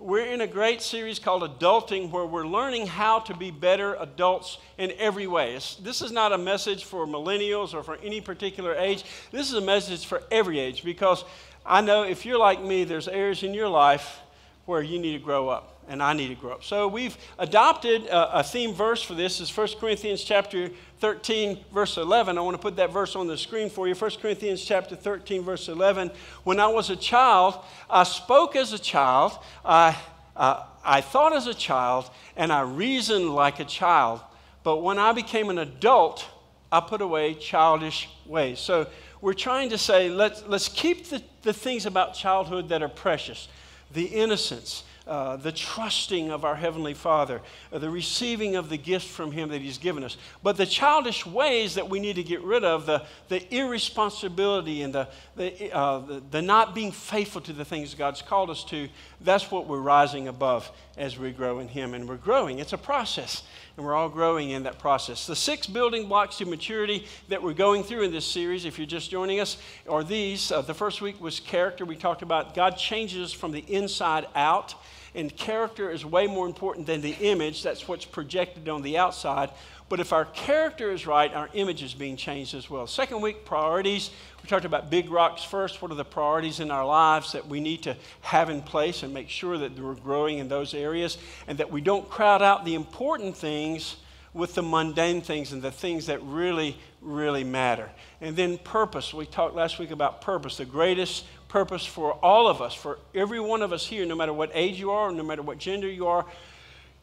we're in a great series called Adulting where we're learning how to be better adults in every way. It's, this is not a message for millennials or for any particular age. This is a message for every age because I know if you're like me, there's areas in your life where you need to grow up and I need to grow up. So we've adopted a, a theme verse for this. Is 1 Corinthians chapter 13, verse 11. I want to put that verse on the screen for you. 1 Corinthians chapter 13, verse 11. When I was a child, I spoke as a child, I, uh, I thought as a child, and I reasoned like a child. But when I became an adult, I put away childish ways. So we're trying to say, let's, let's keep the, the things about childhood that are precious the innocence, uh, the trusting of our Heavenly Father, uh, the receiving of the gift from Him that He's given us. But the childish ways that we need to get rid of, the, the irresponsibility and the, the, uh, the, the not being faithful to the things God's called us to, that's what we're rising above as we grow in Him. And we're growing. It's a process, and we're all growing in that process. The six building blocks to maturity that we're going through in this series, if you're just joining us, are these. Uh, the first week was character. We talked about God changes from the inside out. And character is way more important than the image. That's what's projected on the outside. But if our character is right, our image is being changed as well. Second week, priorities. We talked about big rocks first. What are the priorities in our lives that we need to have in place and make sure that we're growing in those areas and that we don't crowd out the important things with the mundane things and the things that really, really matter. And then purpose. We talked last week about purpose. The greatest purpose for all of us, for every one of us here, no matter what age you are, no matter what gender you are.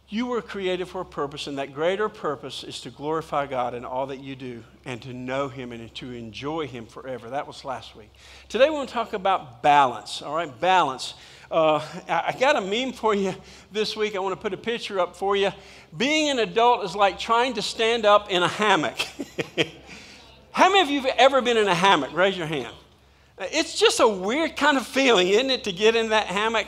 You were created for a purpose, and that greater purpose is to glorify God in all that you do and to know Him and to enjoy Him forever. That was last week. Today, we want to talk about balance, all right? Balance. Uh, I got a meme for you this week. I want to put a picture up for you. Being an adult is like trying to stand up in a hammock. How many of you have ever been in a hammock? Raise your hand. It's just a weird kind of feeling, isn't it, to get in that hammock?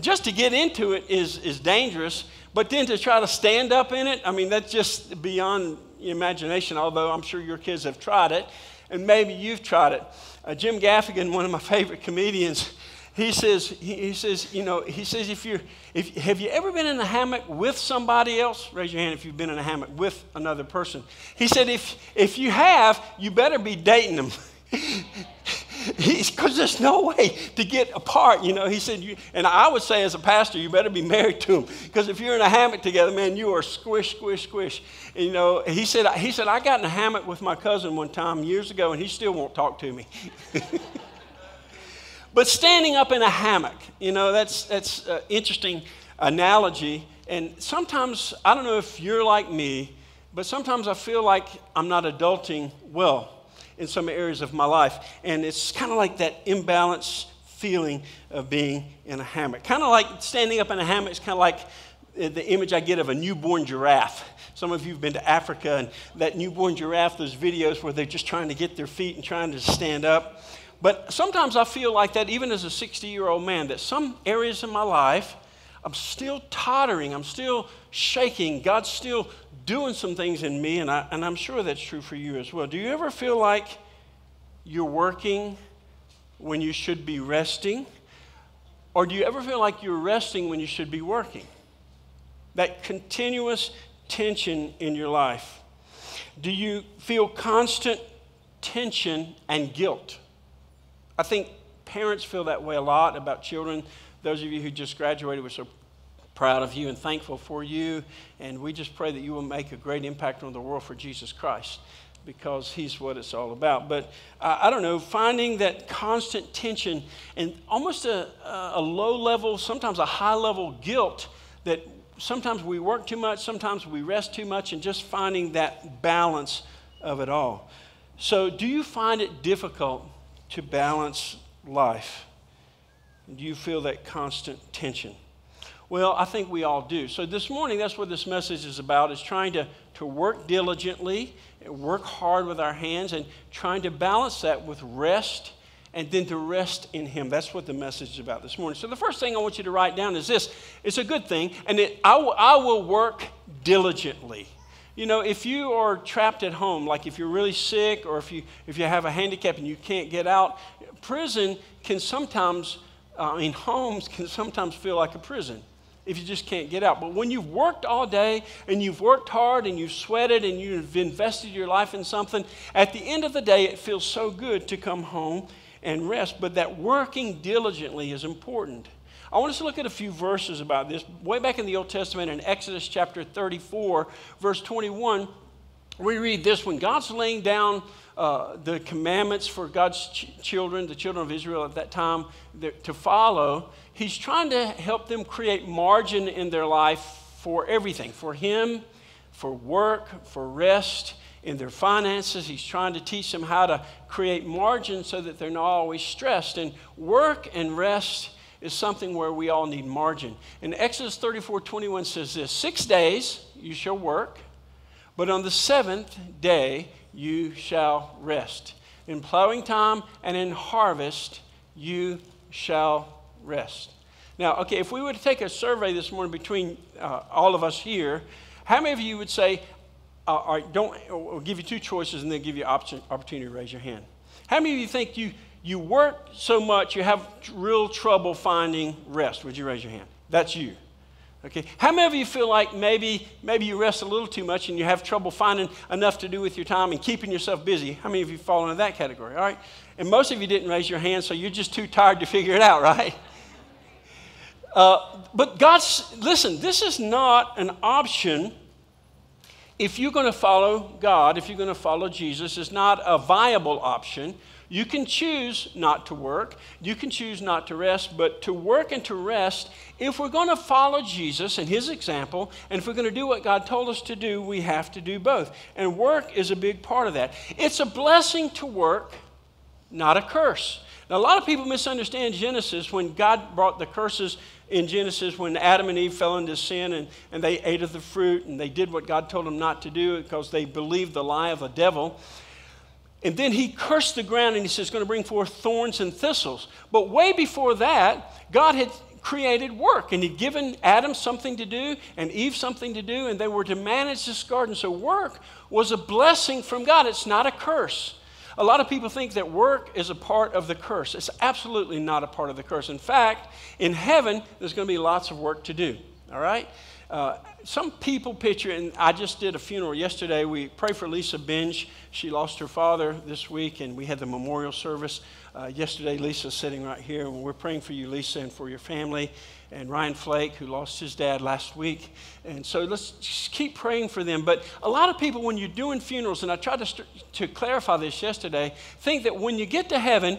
Just to get into it is, is dangerous, but then to try to stand up in it, I mean, that's just beyond imagination, although I'm sure your kids have tried it, and maybe you've tried it. Uh, Jim Gaffigan, one of my favorite comedians, he says, he, he, says, you know, he says, if you're, if, have you ever been in a hammock with somebody else? Raise your hand if you've been in a hammock with another person. He said, if, if you have, you better be dating them. because there's no way to get apart. You know, he said, you, and I would say as a pastor, you better be married to him because if you're in a hammock together, man, you are squish, squish, squish. And, you know, he said, he said, I got in a hammock with my cousin one time years ago, and he still won't talk to me. but standing up in a hammock, you know, that's that's interesting analogy. And sometimes I don't know if you're like me, but sometimes I feel like I'm not adulting well in some areas of my life. And it's kind of like that imbalance feeling of being in a hammock. Kind of like standing up in a hammock is kind of like uh, the image I get of a newborn giraffe. Some of you have been to Africa, and that newborn giraffe, those videos where they're just trying to get their feet and trying to stand up. But sometimes I feel like that, even as a 60 year old man, that some areas in my life, I'm still tottering, I'm still shaking. God's still doing some things in me, and, I, and I'm sure that's true for you as well. Do you ever feel like you're working when you should be resting? Or do you ever feel like you're resting when you should be working? That continuous tension in your life. Do you feel constant tension and guilt? I think parents feel that way a lot about children. Those of you who just graduated, we're so proud of you and thankful for you. And we just pray that you will make a great impact on the world for Jesus Christ because he's what it's all about. But uh, I don't know, finding that constant tension and almost a, a low level, sometimes a high level guilt that sometimes we work too much, sometimes we rest too much, and just finding that balance of it all. So, do you find it difficult to balance life? Do you feel that constant tension? Well, I think we all do. So this morning, that's what this message is about, is trying to, to work diligently, work hard with our hands, and trying to balance that with rest and then to rest in Him. That's what the message is about this morning. So the first thing I want you to write down is this. It's a good thing, and it, I, w- I will work diligently. You know, if you are trapped at home, like if you're really sick or if you, if you have a handicap and you can't get out, prison can sometimes uh, I mean, homes can sometimes feel like a prison if you just can't get out. But when you've worked all day and you've worked hard and you've sweated and you've invested your life in something, at the end of the day, it feels so good to come home and rest. But that working diligently is important. I want us to look at a few verses about this. Way back in the Old Testament, in Exodus chapter 34, verse 21, we read this when God's laying down uh, the commandments for God's ch- children, the children of Israel at that time, to follow, He's trying to help them create margin in their life for everything for Him, for work, for rest, in their finances. He's trying to teach them how to create margin so that they're not always stressed. And work and rest is something where we all need margin. And Exodus 34 21 says this Six days you shall work, but on the seventh day you shall rest. In plowing time and in harvest, you shall rest. Now, okay, if we were to take a survey this morning between uh, all of us here, how many of you would say, uh, all right, don't, we'll give you two choices and then give you option, opportunity to raise your hand. How many of you think you, you work so much you have real trouble finding rest? Would you raise your hand? That's you. Okay. How many of you feel like maybe, maybe you rest a little too much and you have trouble finding enough to do with your time and keeping yourself busy? How many of you fall into that category? All right. And most of you didn't raise your hand, so you're just too tired to figure it out, right? Uh, but God's, listen, this is not an option if you're going to follow God, if you're going to follow Jesus, it's not a viable option. You can choose not to work. You can choose not to rest, but to work and to rest, if we're going to follow Jesus and his example, and if we're going to do what God told us to do, we have to do both. And work is a big part of that. It's a blessing to work, not a curse. Now, a lot of people misunderstand Genesis when God brought the curses in Genesis when Adam and Eve fell into sin and, and they ate of the fruit and they did what God told them not to do because they believed the lie of the devil. And then he cursed the ground and he says, it's going to bring forth thorns and thistles. But way before that, God had created work and he'd given Adam something to do and Eve something to do, and they were to manage this garden. So work was a blessing from God, it's not a curse. A lot of people think that work is a part of the curse. It's absolutely not a part of the curse. In fact, in heaven, there's going to be lots of work to do. All right? Uh, some people picture, and I just did a funeral yesterday. We pray for Lisa Binge. She lost her father this week, and we had the memorial service uh, yesterday. Lisa's sitting right here, and we're praying for you, Lisa, and for your family. And Ryan Flake, who lost his dad last week. And so let's just keep praying for them. But a lot of people, when you're doing funerals, and I tried to, st- to clarify this yesterday, think that when you get to heaven,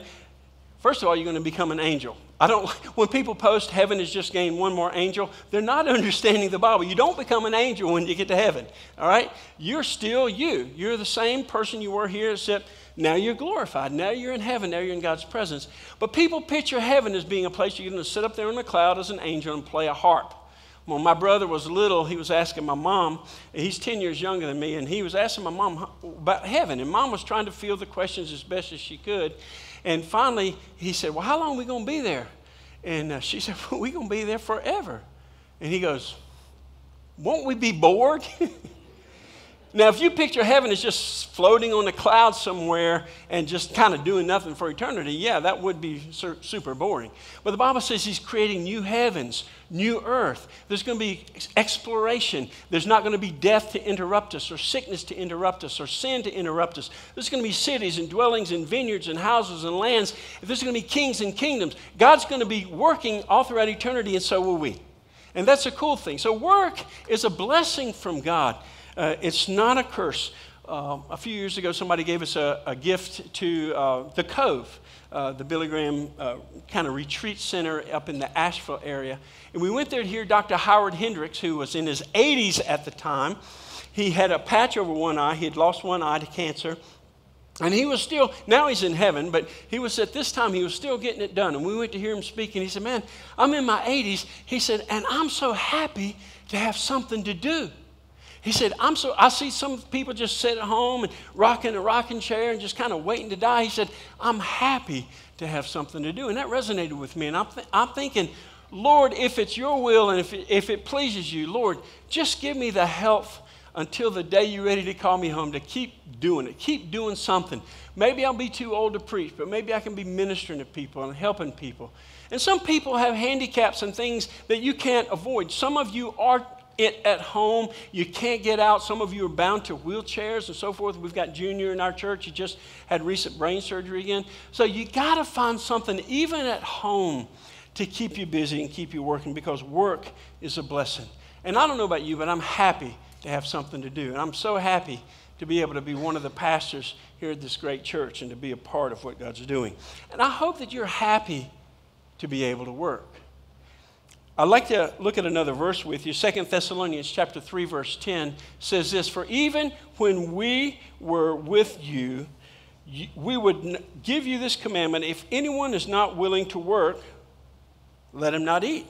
first of all, you're going to become an angel. I don't, when people post heaven has just gained one more angel, they're not understanding the Bible. You don't become an angel when you get to heaven, all right? You're still you. You're the same person you were here, except now you're glorified. Now you're in heaven. Now you're in God's presence. But people picture heaven as being a place you're going to sit up there in the cloud as an angel and play a harp. When my brother was little, he was asking my mom, he's 10 years younger than me, and he was asking my mom about heaven. And mom was trying to field the questions as best as she could. And finally, he said, Well, how long are we going to be there? And uh, she said, well, We're going to be there forever. And he goes, Won't we be bored? Now, if you picture heaven as just floating on a cloud somewhere and just kind of doing nothing for eternity, yeah, that would be super boring. But the Bible says He's creating new heavens, new earth. There's going to be exploration. There's not going to be death to interrupt us, or sickness to interrupt us, or sin to interrupt us. There's going to be cities and dwellings and vineyards and houses and lands. There's going to be kings and kingdoms. God's going to be working all throughout eternity, and so will we. And that's a cool thing. So, work is a blessing from God. Uh, it's not a curse. Uh, a few years ago, somebody gave us a, a gift to uh, the Cove, uh, the Billy Graham uh, kind of retreat center up in the Asheville area. And we went there to hear Dr. Howard Hendricks, who was in his 80s at the time. He had a patch over one eye, he had lost one eye to cancer. And he was still, now he's in heaven, but he was at this time, he was still getting it done. And we went to hear him speak, and he said, Man, I'm in my 80s. He said, And I'm so happy to have something to do. He said, I'm so, I see some people just sit at home and rocking a rocking chair and just kind of waiting to die. He said, I'm happy to have something to do. And that resonated with me. And I'm, th- I'm thinking, Lord, if it's your will and if it, if it pleases you, Lord, just give me the health until the day you're ready to call me home to keep doing it. Keep doing something. Maybe I'll be too old to preach, but maybe I can be ministering to people and helping people. And some people have handicaps and things that you can't avoid. Some of you are it at home. You can't get out. Some of you are bound to wheelchairs and so forth. We've got Junior in our church. He just had recent brain surgery again. So you got to find something, even at home, to keep you busy and keep you working because work is a blessing. And I don't know about you, but I'm happy to have something to do. And I'm so happy to be able to be one of the pastors here at this great church and to be a part of what God's doing. And I hope that you're happy to be able to work. I'd like to look at another verse with you. Second Thessalonians chapter 3 verse 10 says this, "For even when we were with you, we would give you this commandment, if anyone is not willing to work, let him not eat."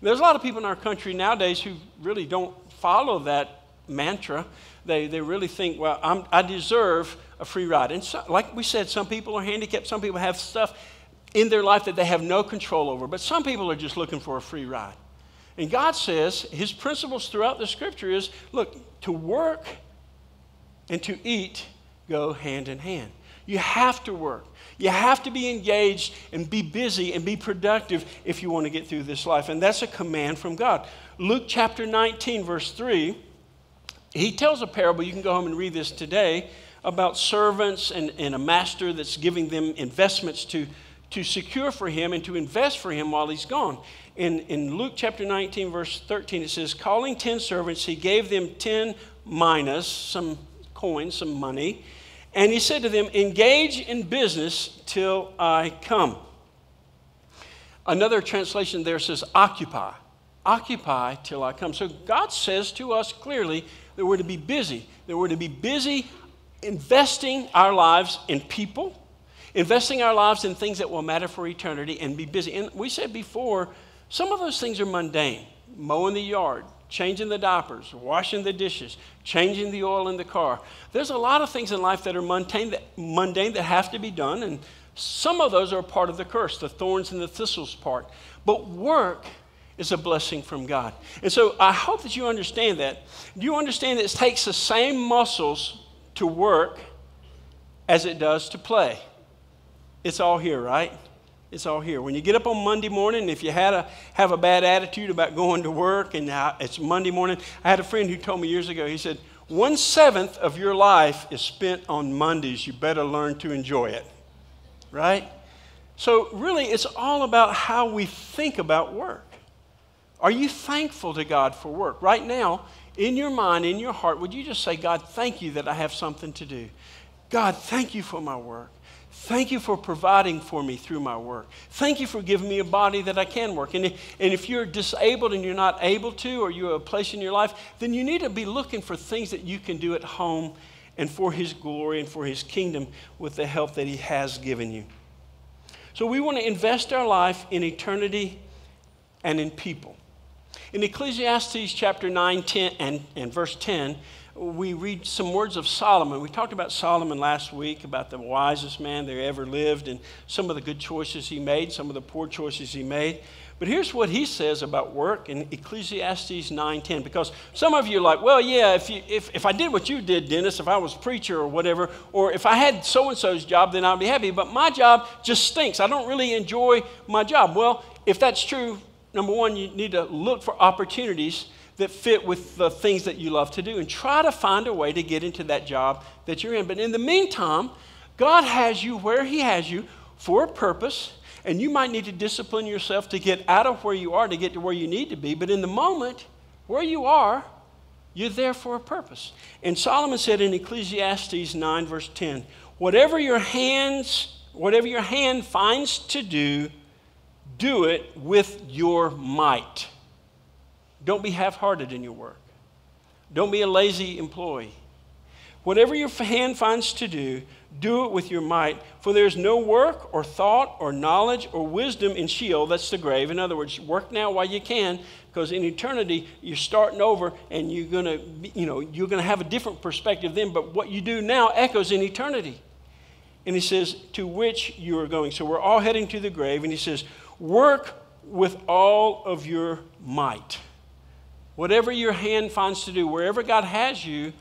There's a lot of people in our country nowadays who really don't follow that mantra. They, they really think, well, I'm, i deserve a free ride. And so, like we said, some people are handicapped, some people have stuff in their life that they have no control over. But some people are just looking for a free ride. And God says his principles throughout the scripture is look, to work and to eat go hand in hand. You have to work. You have to be engaged and be busy and be productive if you want to get through this life. And that's a command from God. Luke chapter 19, verse 3, he tells a parable. You can go home and read this today about servants and, and a master that's giving them investments to to secure for him and to invest for him while he's gone. In, in Luke chapter 19, verse 13, it says, Calling 10 servants, he gave them 10 minas some coins, some money, and he said to them, Engage in business till I come. Another translation there says, Occupy. Occupy till I come. So God says to us clearly that we're to be busy, that we're to be busy investing our lives in people investing our lives in things that will matter for eternity and be busy. And we said before, some of those things are mundane mowing the yard, changing the diapers, washing the dishes, changing the oil in the car. There's a lot of things in life that are mundane that, mundane that have to be done, and some of those are part of the curse, the thorns and the thistles part. But work is a blessing from God. And so I hope that you understand that. Do you understand that it takes the same muscles to work as it does to play? It's all here, right? It's all here. When you get up on Monday morning, if you had a, have a bad attitude about going to work and it's Monday morning, I had a friend who told me years ago, he said, one seventh of your life is spent on Mondays. You better learn to enjoy it, right? So, really, it's all about how we think about work. Are you thankful to God for work? Right now, in your mind, in your heart, would you just say, God, thank you that I have something to do? God, thank you for my work. Thank you for providing for me through my work. Thank you for giving me a body that I can work. And if, and if you're disabled and you're not able to, or you're a place in your life, then you need to be looking for things that you can do at home and for His glory and for His kingdom with the help that He has given you. So we want to invest our life in eternity and in people. In Ecclesiastes chapter 9 10, and, and verse 10, we read some words of Solomon. We talked about Solomon last week, about the wisest man there ever lived, and some of the good choices he made, some of the poor choices he made. But here's what he says about work in Ecclesiastes 9:10. Because some of you are like, well, yeah, if, you, if, if I did what you did, Dennis, if I was preacher or whatever, or if I had so-and-so's job, then I'd be happy. But my job just stinks. I don't really enjoy my job. Well, if that's true, number one, you need to look for opportunities that fit with the things that you love to do and try to find a way to get into that job that you're in. But in the meantime, God has you where He has you for a purpose, and you might need to discipline yourself to get out of where you are to get to where you need to be. But in the moment, where you are, you're there for a purpose. And Solomon said in Ecclesiastes 9, verse 10, whatever your hands, whatever your hand finds to do, do it with your might. Don't be half hearted in your work. Don't be a lazy employee. Whatever your hand finds to do, do it with your might, for there is no work or thought or knowledge or wisdom in Sheol, that's the grave. In other words, work now while you can, because in eternity you're starting over and you're gonna, you know, you're gonna have a different perspective then, but what you do now echoes in eternity. And he says, to which you are going. So we're all heading to the grave, and he says, work with all of your might. Whatever your hand finds to do, wherever God has you,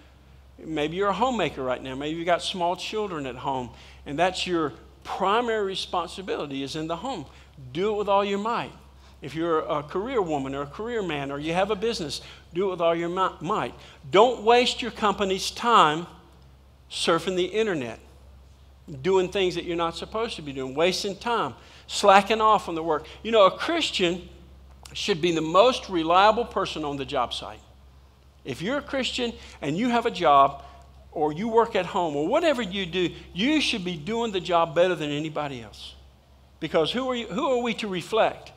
maybe you're a homemaker right now, maybe you've got small children at home, and that's your primary responsibility is in the home. Do it with all your might. If you're a career woman or a career man or you have a business, do it with all your might. Don't waste your company's time surfing the internet, doing things that you're not supposed to be doing, wasting time, slacking off on the work. You know, a Christian should be the most reliable person on the job site. If you're a Christian and you have a job, or you work at home, or whatever you do, you should be doing the job better than anybody else. Because who are, you, who are we to reflect?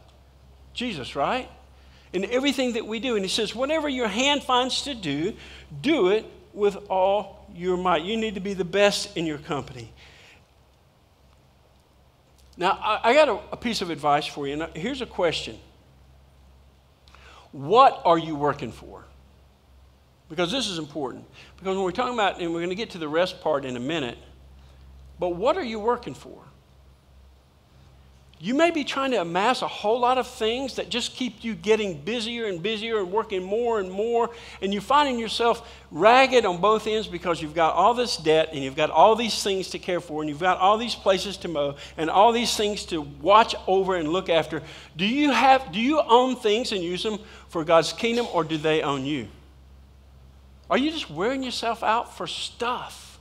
Jesus, right? In everything that we do. And he says, whatever your hand finds to do, do it with all your might. You need to be the best in your company. Now, I, I got a, a piece of advice for you. Here's a question What are you working for? Because this is important. Because when we're talking about, and we're going to get to the rest part in a minute, but what are you working for? You may be trying to amass a whole lot of things that just keep you getting busier and busier and working more and more, and you're finding yourself ragged on both ends because you've got all this debt and you've got all these things to care for and you've got all these places to mow and all these things to watch over and look after. Do you have do you own things and use them for God's kingdom or do they own you? Are you just wearing yourself out for stuff?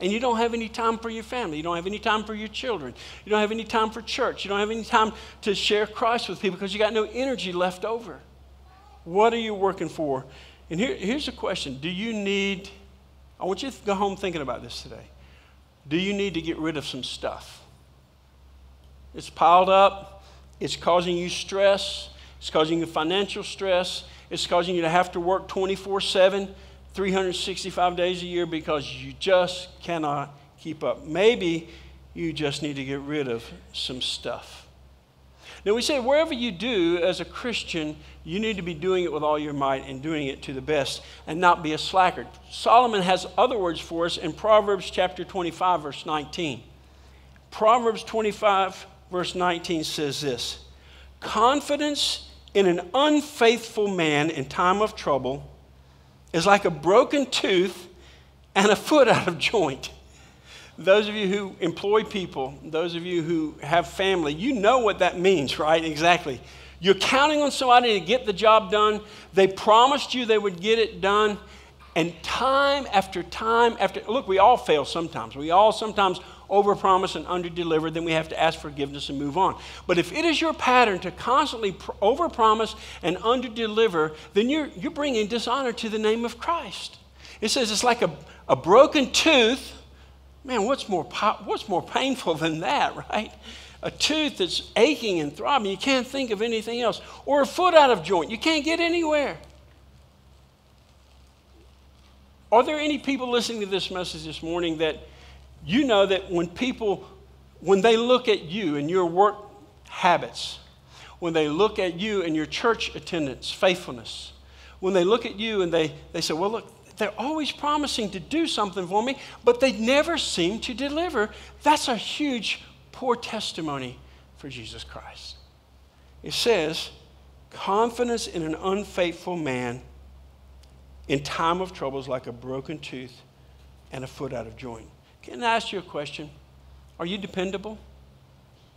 And you don't have any time for your family. You don't have any time for your children. You don't have any time for church. You don't have any time to share Christ with people because you got no energy left over. What are you working for? And here, here's a question Do you need, I want you to go home thinking about this today. Do you need to get rid of some stuff? It's piled up, it's causing you stress, it's causing you financial stress, it's causing you to have to work 24 7 365 days a year because you just cannot keep up. Maybe you just need to get rid of some stuff. Now, we say wherever you do as a Christian, you need to be doing it with all your might and doing it to the best and not be a slacker. Solomon has other words for us in Proverbs chapter 25, verse 19. Proverbs 25, verse 19 says this Confidence in an unfaithful man in time of trouble is like a broken tooth and a foot out of joint. Those of you who employ people, those of you who have family, you know what that means, right? Exactly. You're counting on somebody to get the job done. They promised you they would get it done. And time after time after, look, we all fail sometimes. We all sometimes overpromise and underdeliver, then we have to ask forgiveness and move on. But if it is your pattern to constantly pr- overpromise and underdeliver, then you're, you're bringing dishonor to the name of Christ. It says it's like a, a broken tooth. Man, what's more, what's more painful than that, right? A tooth that's aching and throbbing. You can't think of anything else. Or a foot out of joint. You can't get anywhere. Are there any people listening to this message this morning that you know that when people, when they look at you and your work habits, when they look at you and your church attendance, faithfulness, when they look at you and they, they say, well, look, they're always promising to do something for me, but they never seem to deliver. That's a huge, poor testimony for Jesus Christ. It says, confidence in an unfaithful man in time of trouble is like a broken tooth and a foot out of joint. Can I ask you a question? Are you dependable?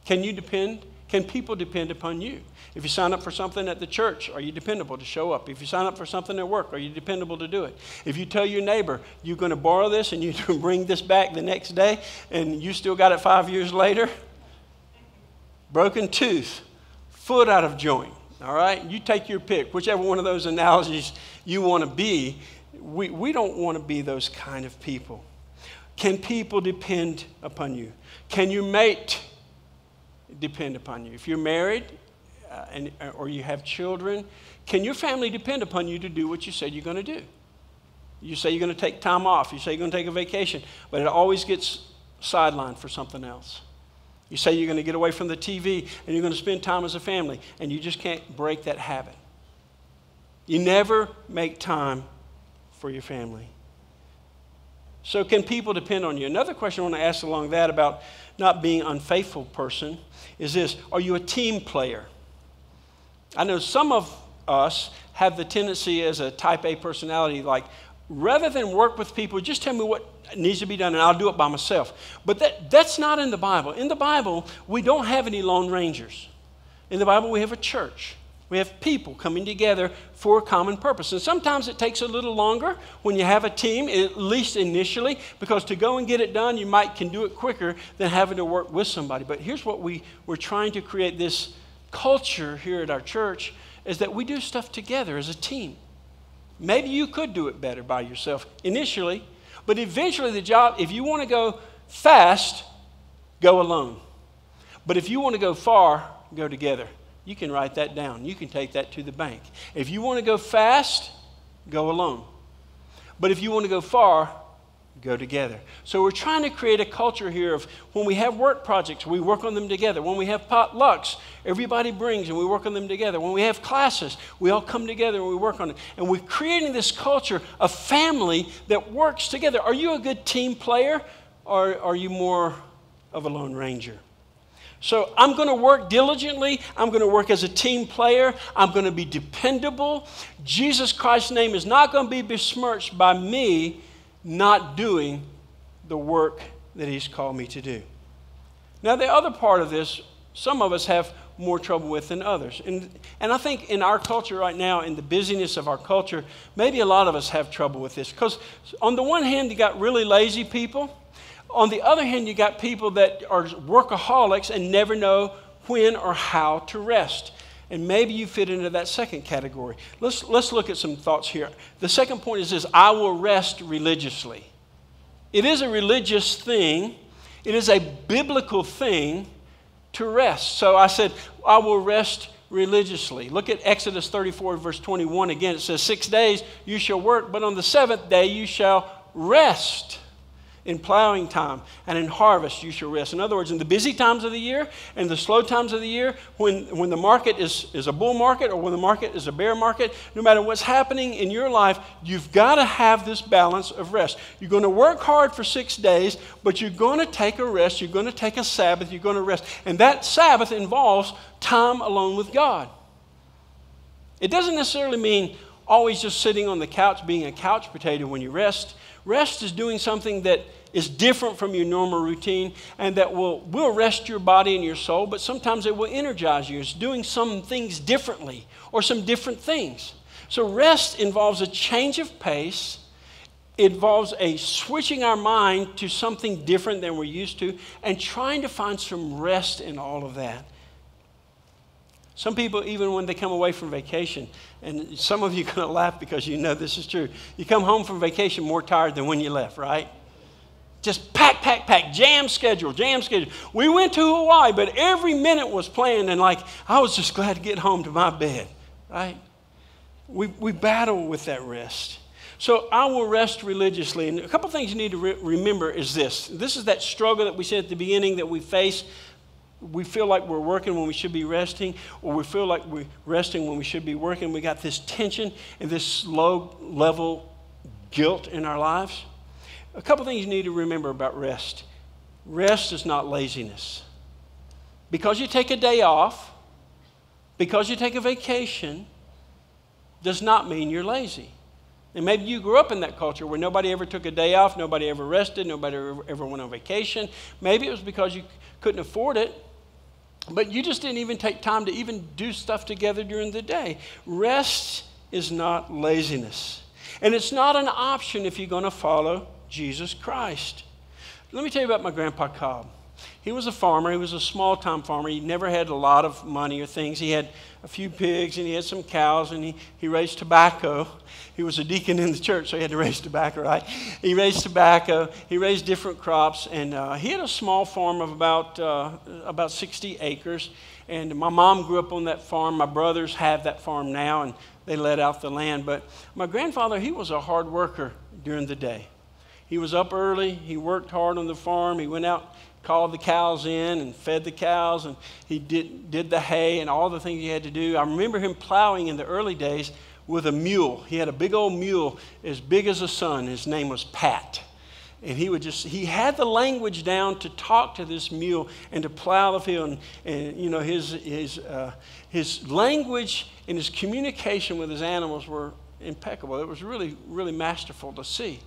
Can you depend? Can people depend upon you? If you sign up for something at the church, are you dependable to show up? If you sign up for something at work, are you dependable to do it? If you tell your neighbor you're going to borrow this and you bring this back the next day and you still got it five years later, broken tooth, foot out of joint, all right? You take your pick, whichever one of those analogies you want to be. We, we don't want to be those kind of people. Can people depend upon you? Can your mate depend upon you? If you're married uh, and, uh, or you have children, can your family depend upon you to do what you said you're going to do? You say you're going to take time off, you say you're going to take a vacation, but it always gets sidelined for something else. You say you're going to get away from the TV and you're going to spend time as a family, and you just can't break that habit. You never make time for your family. So, can people depend on you? Another question I want to ask along that about not being unfaithful person is this Are you a team player? I know some of us have the tendency as a type A personality, like, rather than work with people, just tell me what needs to be done and I'll do it by myself. But that, that's not in the Bible. In the Bible, we don't have any Lone Rangers. In the Bible, we have a church. We have people coming together for a common purpose. And sometimes it takes a little longer when you have a team, at least initially, because to go and get it done, you might can do it quicker than having to work with somebody. But here's what we, we're trying to create this culture here at our church is that we do stuff together as a team. Maybe you could do it better by yourself initially, but eventually the job, if you want to go fast, go alone. But if you want to go far, go together. You can write that down. You can take that to the bank. If you want to go fast, go alone. But if you want to go far, go together. So we're trying to create a culture here of when we have work projects, we work on them together. When we have potlucks, everybody brings and we work on them together. When we have classes, we all come together and we work on it. And we're creating this culture of family that works together. Are you a good team player or are you more of a lone ranger? So I'm going to work diligently. I'm going to work as a team player. I'm going to be dependable. Jesus Christ's name is not going to be besmirched by me not doing the work that He's called me to do. Now, the other part of this, some of us have more trouble with than others. And, and I think in our culture right now, in the busyness of our culture, maybe a lot of us have trouble with this. Because on the one hand, you got really lazy people on the other hand, you got people that are workaholics and never know when or how to rest. And maybe you fit into that second category. Let's, let's look at some thoughts here. The second point is this I will rest religiously. It is a religious thing, it is a biblical thing to rest. So I said, I will rest religiously. Look at Exodus 34, verse 21 again. It says, Six days you shall work, but on the seventh day you shall rest in plowing time and in harvest you shall rest. In other words, in the busy times of the year and the slow times of the year, when, when the market is, is a bull market or when the market is a bear market, no matter what's happening in your life, you've got to have this balance of rest. You're going to work hard for six days, but you're going to take a rest. You're going to take a Sabbath. You're going to rest. And that Sabbath involves time alone with God. It doesn't necessarily mean always just sitting on the couch being a couch potato when you rest. Rest is doing something that is different from your normal routine and that will, will rest your body and your soul, but sometimes it will energize you. It's doing some things differently or some different things. So, rest involves a change of pace, involves a switching our mind to something different than we're used to, and trying to find some rest in all of that. Some people, even when they come away from vacation, and some of you are going to laugh because you know this is true. You come home from vacation more tired than when you left, right? Just pack, pack, pack, jam schedule, jam schedule. We went to Hawaii, but every minute was planned, and like, I was just glad to get home to my bed, right? We, we battle with that rest. So I will rest religiously. And a couple things you need to re- remember is this this is that struggle that we said at the beginning that we face we feel like we're working when we should be resting, or we feel like we're resting when we should be working. We got this tension and this low level guilt in our lives. A couple things you need to remember about rest rest is not laziness. Because you take a day off, because you take a vacation, does not mean you're lazy. And maybe you grew up in that culture where nobody ever took a day off, nobody ever rested, nobody ever went on vacation. Maybe it was because you couldn't afford it. But you just didn't even take time to even do stuff together during the day. Rest is not laziness. And it's not an option if you're going to follow Jesus Christ. Let me tell you about my grandpa Cobb. He was a farmer. He was a small time farmer. He never had a lot of money or things. He had a few pigs and he had some cows and he, he raised tobacco. He was a deacon in the church, so he had to raise tobacco, right? He raised tobacco. He raised different crops. And uh, he had a small farm of about, uh, about 60 acres. And my mom grew up on that farm. My brothers have that farm now and they let out the land. But my grandfather, he was a hard worker during the day. He was up early. He worked hard on the farm. He went out called the cows in and fed the cows, and he did, did the hay and all the things he had to do. I remember him plowing in the early days with a mule. He had a big old mule as big as a sun. His name was Pat. and he would just he had the language down to talk to this mule and to plow the field and, and you know his his uh, his language and his communication with his animals were impeccable it was really really masterful to see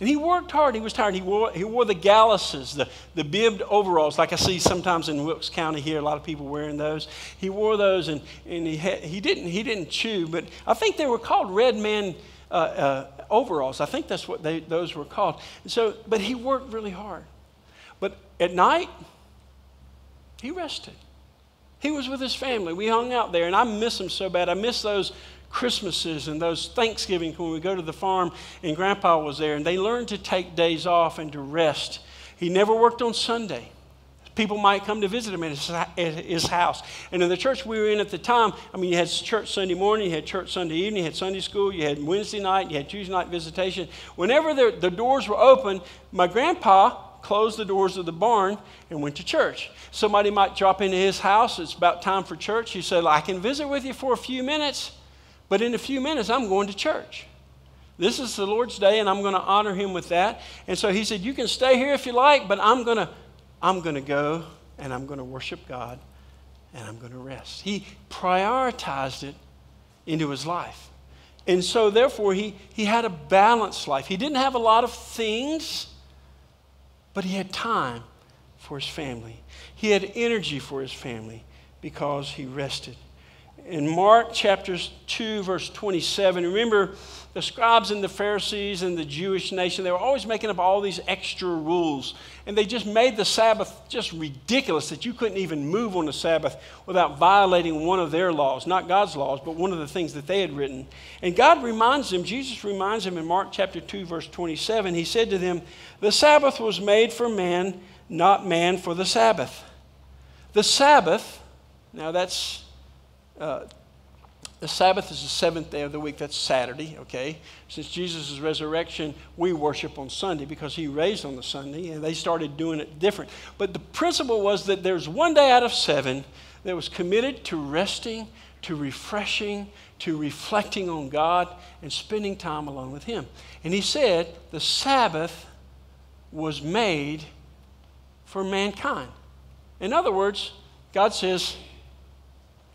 and he worked hard. He was tired. He wore, he wore the galluses, the, the bibbed overalls, like I see sometimes in Wilkes County here, a lot of people wearing those. He wore those, and, and he, had, he, didn't, he didn't chew, but I think they were called Red Man uh, uh, overalls. I think that's what they, those were called. so, but he worked really hard. But at night, he rested. He was with his family. We hung out there, and I miss him so bad. I miss those Christmases and those Thanksgivings when we go to the farm and Grandpa was there, and they learned to take days off and to rest. He never worked on Sunday. People might come to visit him at his, house. And in the church we were in at the time, I mean, you had church Sunday morning, you had church Sunday evening, you had Sunday school, you had Wednesday night, you had Tuesday night visitation. Whenever the, the doors were open, my grandpa closed the doors of the barn and went to church. Somebody might drop into his house. It's about time for church. He said, I can visit with you for a few minutes. But in a few minutes, I'm going to church. This is the Lord's day, and I'm going to honor him with that. And so he said, You can stay here if you like, but I'm going to, I'm going to go and I'm going to worship God and I'm going to rest. He prioritized it into his life. And so, therefore, he, he had a balanced life. He didn't have a lot of things, but he had time for his family. He had energy for his family because he rested in Mark chapter 2, verse 27, remember the scribes and the Pharisees and the Jewish nation, they were always making up all these extra rules. And they just made the Sabbath just ridiculous that you couldn't even move on the Sabbath without violating one of their laws, not God's laws, but one of the things that they had written. And God reminds them, Jesus reminds them in Mark chapter 2, verse 27, He said to them, The Sabbath was made for man, not man for the Sabbath. The Sabbath, now that's uh, the Sabbath is the seventh day of the week. That's Saturday, okay? Since Jesus' resurrection, we worship on Sunday because he raised on the Sunday, and they started doing it different. But the principle was that there's one day out of seven that was committed to resting, to refreshing, to reflecting on God, and spending time alone with him. And he said the Sabbath was made for mankind. In other words, God says,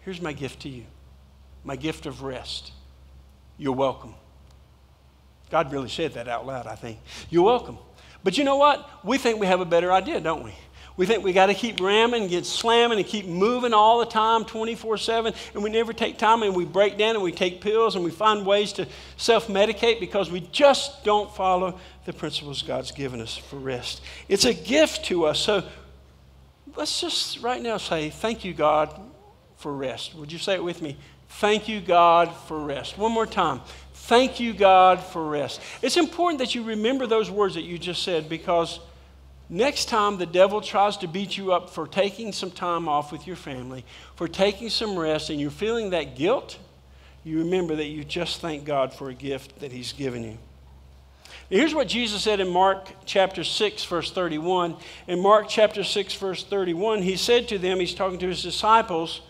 Here's my gift to you my gift of rest. You're welcome. God really said that out loud, I think. You're welcome. But you know what? We think we have a better idea, don't we? We think we got to keep ramming, and get slamming, and keep moving all the time, 24 7, and we never take time and we break down and we take pills and we find ways to self medicate because we just don't follow the principles God's given us for rest. It's a gift to us. So let's just right now say, Thank you, God, for rest. Would you say it with me? Thank you, God, for rest. One more time. Thank you, God, for rest. It's important that you remember those words that you just said because next time the devil tries to beat you up for taking some time off with your family, for taking some rest, and you're feeling that guilt, you remember that you just thank God for a gift that He's given you. Here's what Jesus said in Mark chapter 6, verse 31. In Mark chapter 6, verse 31, He said to them, He's talking to His disciples,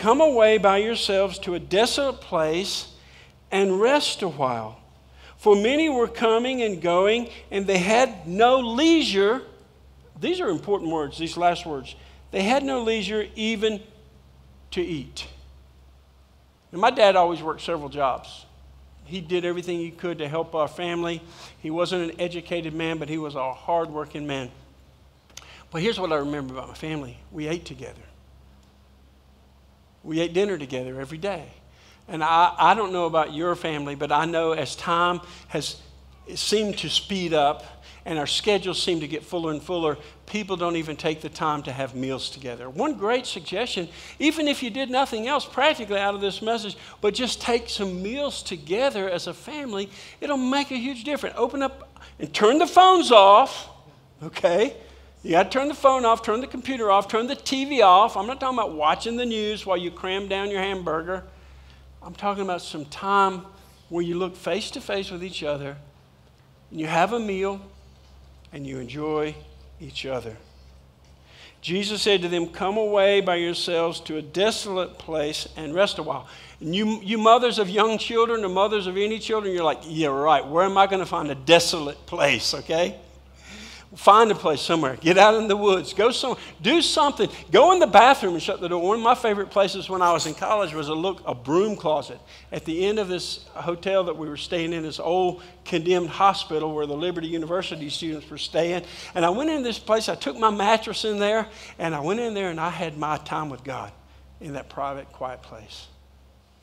Come away by yourselves to a desolate place and rest a while. For many were coming and going, and they had no leisure. These are important words, these last words. They had no leisure even to eat. And my dad always worked several jobs. He did everything he could to help our family. He wasn't an educated man, but he was a hardworking man. But here's what I remember about my family we ate together. We ate dinner together every day. And I, I don't know about your family, but I know as time has seemed to speed up and our schedules seem to get fuller and fuller, people don't even take the time to have meals together. One great suggestion, even if you did nothing else practically out of this message, but just take some meals together as a family, it'll make a huge difference. Open up and turn the phones off, okay? You got to turn the phone off, turn the computer off, turn the TV off. I'm not talking about watching the news while you cram down your hamburger. I'm talking about some time where you look face to face with each other and you have a meal and you enjoy each other. Jesus said to them, Come away by yourselves to a desolate place and rest a while. And you, you mothers of young children or mothers of any children, you're like, Yeah, right. Where am I going to find a desolate place, okay? Find a place somewhere. Get out in the woods. Go somewhere. Do something. Go in the bathroom and shut the door. One of my favorite places when I was in college was a look a broom closet at the end of this hotel that we were staying in. This old condemned hospital where the Liberty University students were staying. And I went in this place. I took my mattress in there, and I went in there and I had my time with God in that private, quiet place.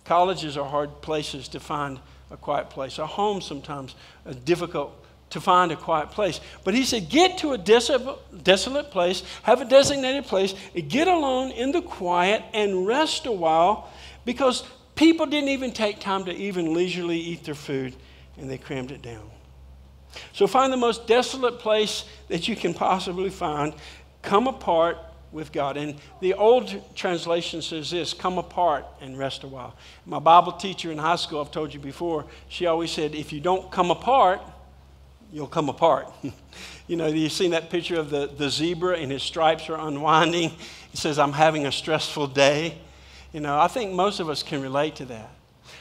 Colleges are hard places to find a quiet place. A home sometimes a difficult to find a quiet place. But he said, get to a desolate, place, have a designated place, get alone in the quiet and rest a while because people didn't even take time to even leisurely eat their food and they crammed it down. So find the most desolate place that you can possibly find, come apart with God. And the old translation says this come apart and rest a while. My Bible teacher in high school, I've told you before, she always said, if you don't come apart, you'll come apart. you know, you've seen that picture of the, the zebra and his stripes are unwinding. He says, I'm having a stressful day. You know, I think most of us can relate to that.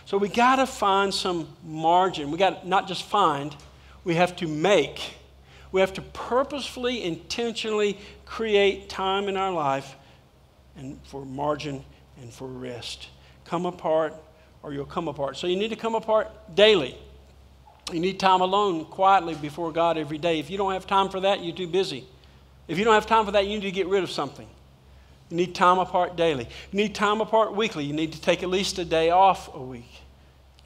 So we got to find some margin. We got to not just find, we have to make. We have to purposefully, intentionally create time in our life and for margin and for rest. Come apart or you'll come apart. So you need to come apart daily. You need time alone quietly before God every day. If you don't have time for that, you're too busy. If you don't have time for that, you need to get rid of something. You need time apart daily. You need time apart weekly. You need to take at least a day off a week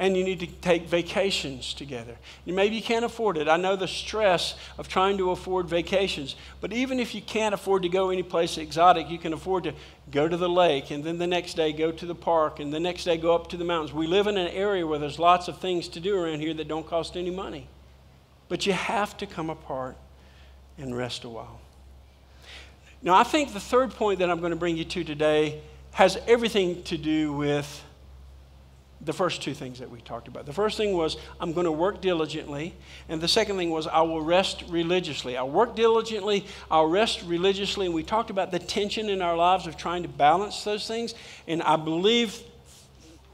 and you need to take vacations together. Maybe you can't afford it. I know the stress of trying to afford vacations, but even if you can't afford to go any place exotic, you can afford to go to the lake and then the next day go to the park and the next day go up to the mountains. We live in an area where there's lots of things to do around here that don't cost any money. But you have to come apart and rest a while. Now, I think the third point that I'm going to bring you to today has everything to do with the first two things that we talked about. The first thing was, I'm going to work diligently. And the second thing was, I will rest religiously. I'll work diligently, I'll rest religiously. And we talked about the tension in our lives of trying to balance those things. And I believe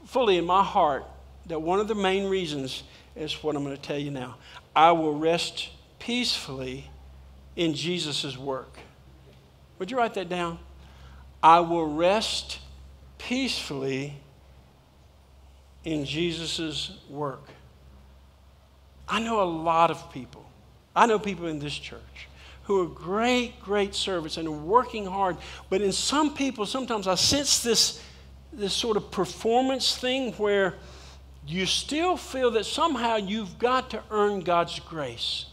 fully in my heart that one of the main reasons is what I'm going to tell you now. I will rest peacefully in Jesus' work. Would you write that down? I will rest peacefully in Jesus' work. I know a lot of people. I know people in this church who are great, great servants and are working hard. But in some people, sometimes I sense this, this sort of performance thing where you still feel that somehow you've got to earn God's grace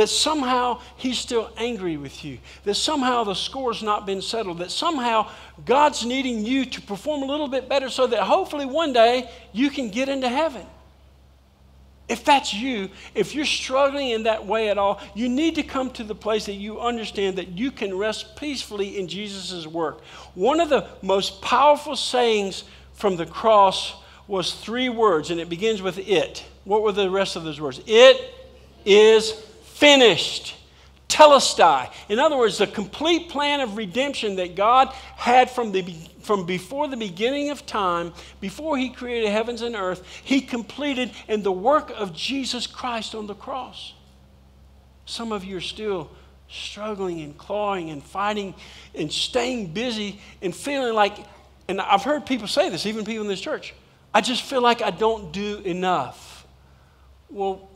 that somehow he's still angry with you, that somehow the score's not been settled, that somehow God's needing you to perform a little bit better so that hopefully one day you can get into heaven. If that's you, if you're struggling in that way at all, you need to come to the place that you understand that you can rest peacefully in Jesus' work. One of the most powerful sayings from the cross was three words, and it begins with it. What were the rest of those words? It is finished. Telestai. In other words, the complete plan of redemption that God had from, the, from before the beginning of time, before He created heavens and earth, He completed in the work of Jesus Christ on the cross. Some of you are still struggling and clawing and fighting and staying busy and feeling like, and I've heard people say this, even people in this church, I just feel like I don't do enough. Well,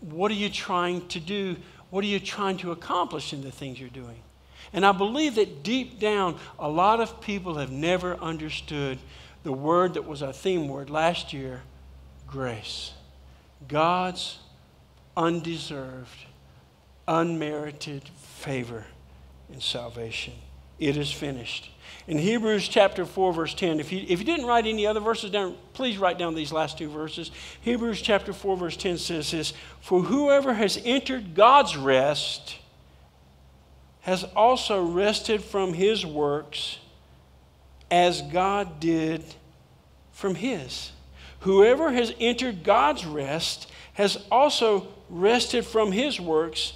what are you trying to do? What are you trying to accomplish in the things you're doing? And I believe that deep down, a lot of people have never understood the word that was our theme word last year grace. God's undeserved, unmerited favor and salvation. It is finished. In Hebrews chapter 4, verse 10, if you, if you didn't write any other verses down, please write down these last two verses. Hebrews chapter 4, verse 10 says this For whoever has entered God's rest has also rested from his works as God did from his. Whoever has entered God's rest has also rested from his works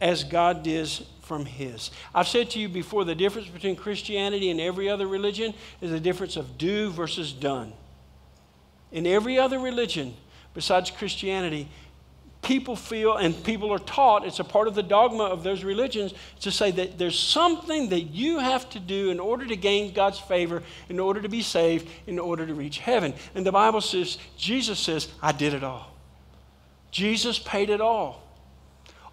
as God did from His. I've said to you before the difference between Christianity and every other religion is the difference of do versus done. In every other religion besides Christianity, people feel and people are taught, it's a part of the dogma of those religions to say that there's something that you have to do in order to gain God's favor, in order to be saved, in order to reach heaven. And the Bible says, Jesus says, I did it all. Jesus paid it all.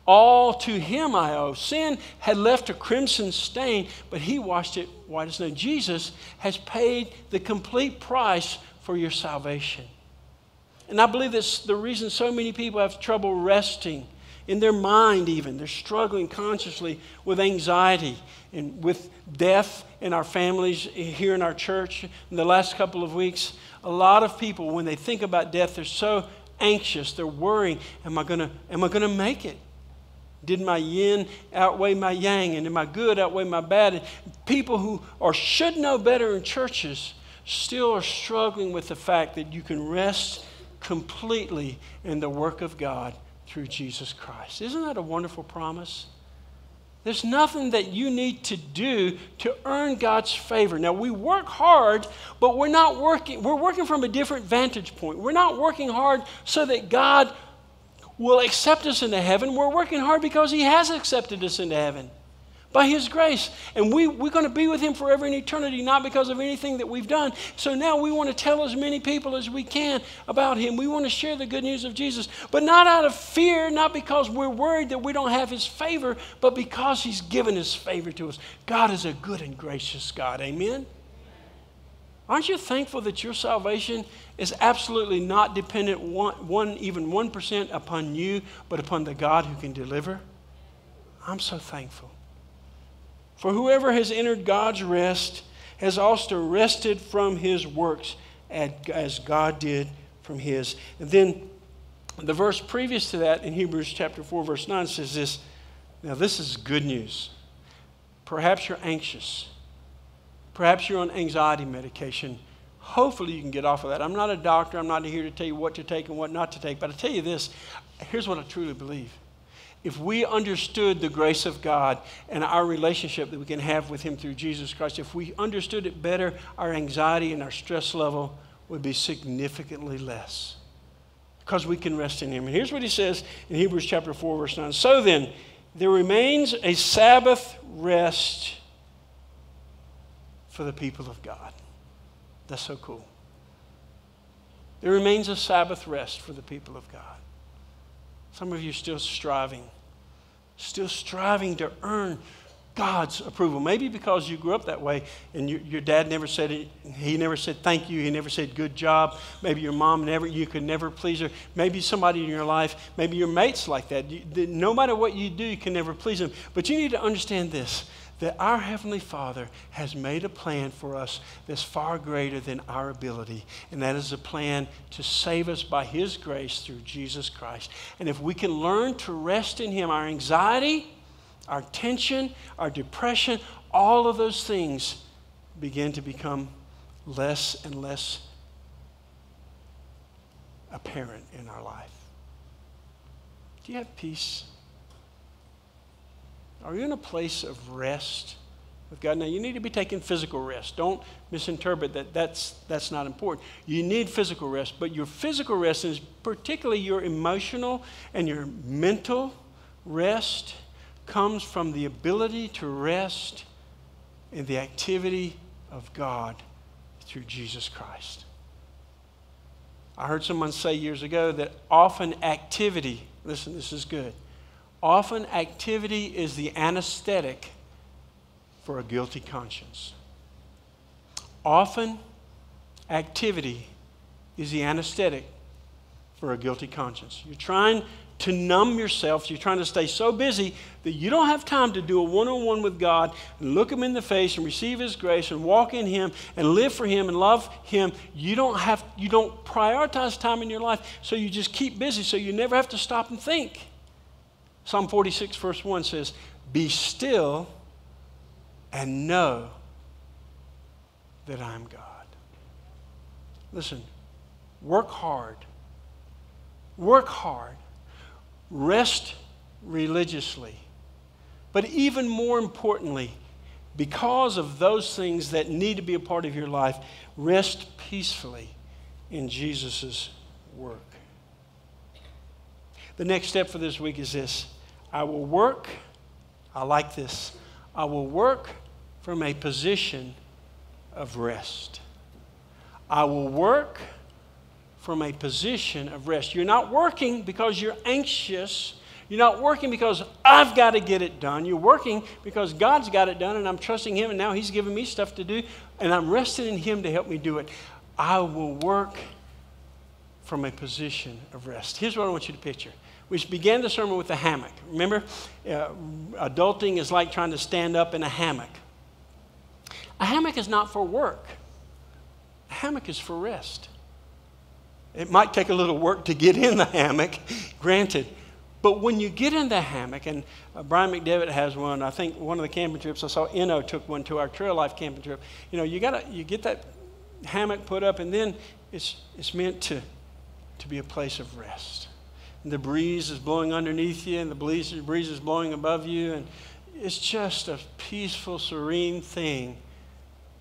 All to him I owe. Sin had left a crimson stain, but he washed it white as snow. Jesus has paid the complete price for your salvation. And I believe that's the reason so many people have trouble resting in their mind, even. They're struggling consciously with anxiety and with death in our families eh, here in our church. In the last couple of weeks, a lot of people, when they think about death, they're so anxious. They're worrying, am I going to make it? Did my yin outweigh my yang? And did my good outweigh my bad? And people who are, should know better in churches still are struggling with the fact that you can rest completely in the work of God through Jesus Christ. Isn't that a wonderful promise? There's nothing that you need to do to earn God's favor. Now, we work hard, but we're not working, we're working from a different vantage point. We're not working hard so that God will accept us into heaven. We're working hard because He has accepted us into heaven by His grace. And we, we're going to be with Him forever in eternity, not because of anything that we've done. So now we want to tell as many people as we can about Him. We want to share the good news of Jesus, but not out of fear, not because we're worried that we don't have His favor, but because He's given His favor to us. God is a good and gracious God. Amen? Aren't you thankful that your salvation is absolutely not dependent one, one even 1% upon you, but upon the God who can deliver? I'm so thankful. For whoever has entered God's rest has also rested from his works as God did from his. And then the verse previous to that in Hebrews chapter 4, verse 9 says this. Now, this is good news. Perhaps you're anxious. Perhaps you're on anxiety medication. Hopefully, you can get off of that. I'm not a doctor. I'm not here to tell you what to take and what not to take. But I tell you this here's what I truly believe if we understood the grace of God and our relationship that we can have with Him through Jesus Christ, if we understood it better, our anxiety and our stress level would be significantly less because we can rest in Him. And here's what He says in Hebrews chapter 4, verse 9. So then, there remains a Sabbath rest for the people of God. That's so cool. There remains a Sabbath rest for the people of God. Some of you are still striving still striving to earn God's approval. Maybe because you grew up that way and you, your dad never said it, he never said thank you, he never said good job. Maybe your mom never, you could never please her. Maybe somebody in your life, maybe your mates like that. You, no matter what you do, you can never please them. But you need to understand this that our Heavenly Father has made a plan for us that's far greater than our ability, and that is a plan to save us by His grace through Jesus Christ. And if we can learn to rest in Him, our anxiety, our tension, our depression, all of those things begin to become less and less apparent in our life. Do you have peace? Are you in a place of rest with God? Now, you need to be taking physical rest. Don't misinterpret that. That's, that's not important. You need physical rest, but your physical rest is particularly your emotional and your mental rest comes from the ability to rest in the activity of God through Jesus Christ. I heard someone say years ago that often activity, listen, this is good Often, activity is the anesthetic for a guilty conscience. Often, activity is the anesthetic for a guilty conscience. You're trying to numb yourself. You're trying to stay so busy that you don't have time to do a one on one with God and look Him in the face and receive His grace and walk in Him and live for Him and love Him. You don't have, you don't prioritize time in your life, so you just keep busy, so you never have to stop and think. Psalm 46, verse 1 says, Be still and know that I am God. Listen, work hard. Work hard. Rest religiously. But even more importantly, because of those things that need to be a part of your life, rest peacefully in Jesus' work. The next step for this week is this I will work, I like this, I will work from a position of rest. I will work from a position of rest. You're not working because you're anxious. You're not working because I've got to get it done. You're working because God's got it done and I'm trusting Him and now He's giving me stuff to do and I'm resting in Him to help me do it. I will work from a position of rest. Here's what I want you to picture. We began the sermon with a hammock. Remember, uh, adulting is like trying to stand up in a hammock. A hammock is not for work, a hammock is for rest. It might take a little work to get in the hammock, granted. But when you get in the hammock, and uh, Brian McDevitt has one, I think one of the camping trips I saw, Eno took one to our Trail Life camping trip. You know, you gotta you get that hammock put up, and then it's it's meant to to be a place of rest. And the breeze is blowing underneath you, and the breeze, breeze is blowing above you, and it's just a peaceful, serene thing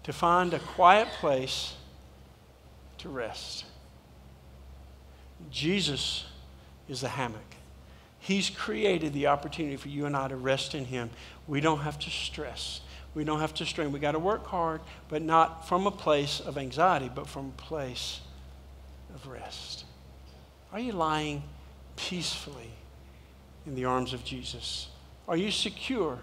to find a quiet place to rest. Jesus is the hammock. He's created the opportunity for you and I to rest in Him. We don't have to stress. We don't have to strain. We got to work hard, but not from a place of anxiety, but from a place of rest. Are you lying peacefully in the arms of Jesus? Are you secure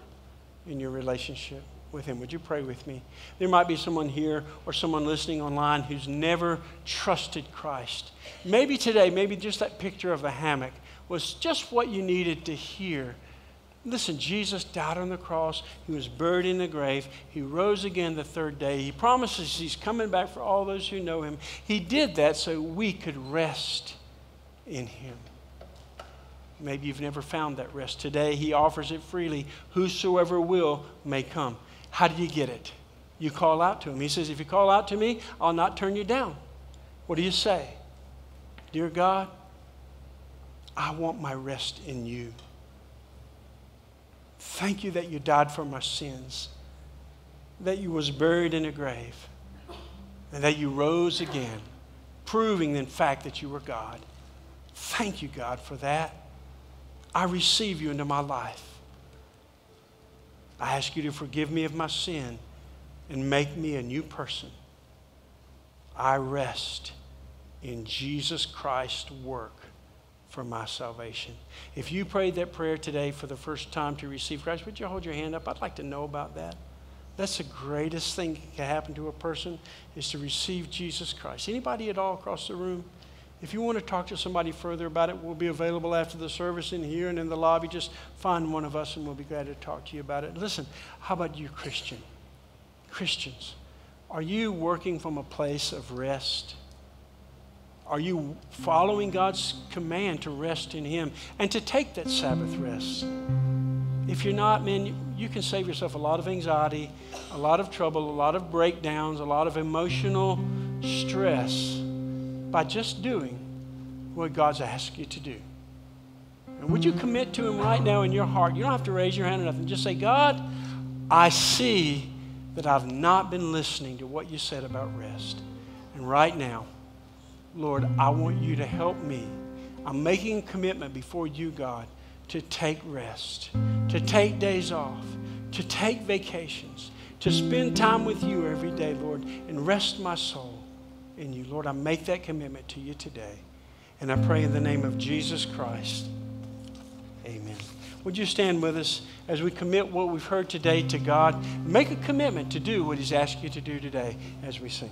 in your relationship? with Him. Would you pray with me? There might be someone here or someone listening online who's never trusted Christ. Maybe today, maybe just that picture of a hammock was just what you needed to hear. Listen, Jesus died on the cross. He was buried in the grave. He rose again the third day. He promises He's coming back for all those who know Him. He did that so we could rest in Him. Maybe you've never found that rest. Today, He offers it freely. Whosoever will may come. How do you get it? You call out to him. He says, If you call out to me, I'll not turn you down. What do you say? Dear God, I want my rest in you. Thank you that you died for my sins, that you was buried in a grave, and that you rose again, proving in fact that you were God. Thank you, God, for that. I receive you into my life. I ask you to forgive me of my sin and make me a new person. I rest in Jesus Christ's work for my salvation. If you prayed that prayer today for the first time to receive Christ, would you hold your hand up? I'd like to know about that. That's the greatest thing that can happen to a person is to receive Jesus Christ. Anybody at all across the room? If you want to talk to somebody further about it, we'll be available after the service in here and in the lobby. Just find one of us and we'll be glad to talk to you about it. Listen, how about you, Christian? Christians, are you working from a place of rest? Are you following God's command to rest in Him and to take that Sabbath rest? If you're not, man, you can save yourself a lot of anxiety, a lot of trouble, a lot of breakdowns, a lot of emotional stress by just doing what God's asked you to do. And would you commit to Him right now in your heart? You don't have to raise your hand or nothing. Just say, God, I see that I've not been listening to what you said about rest. And right now, Lord, I want you to help me. I'm making a commitment before you, God, to take rest, to take days off, to take vacations, to spend time with you every day, Lord, and rest my soul in you. Lord, I make that commitment to you today. And I pray in the name of Jesus Christ. Amen. Would you stand with us as we commit what we've heard today to God? Make a commitment to do what He's asked you to do today as we sing.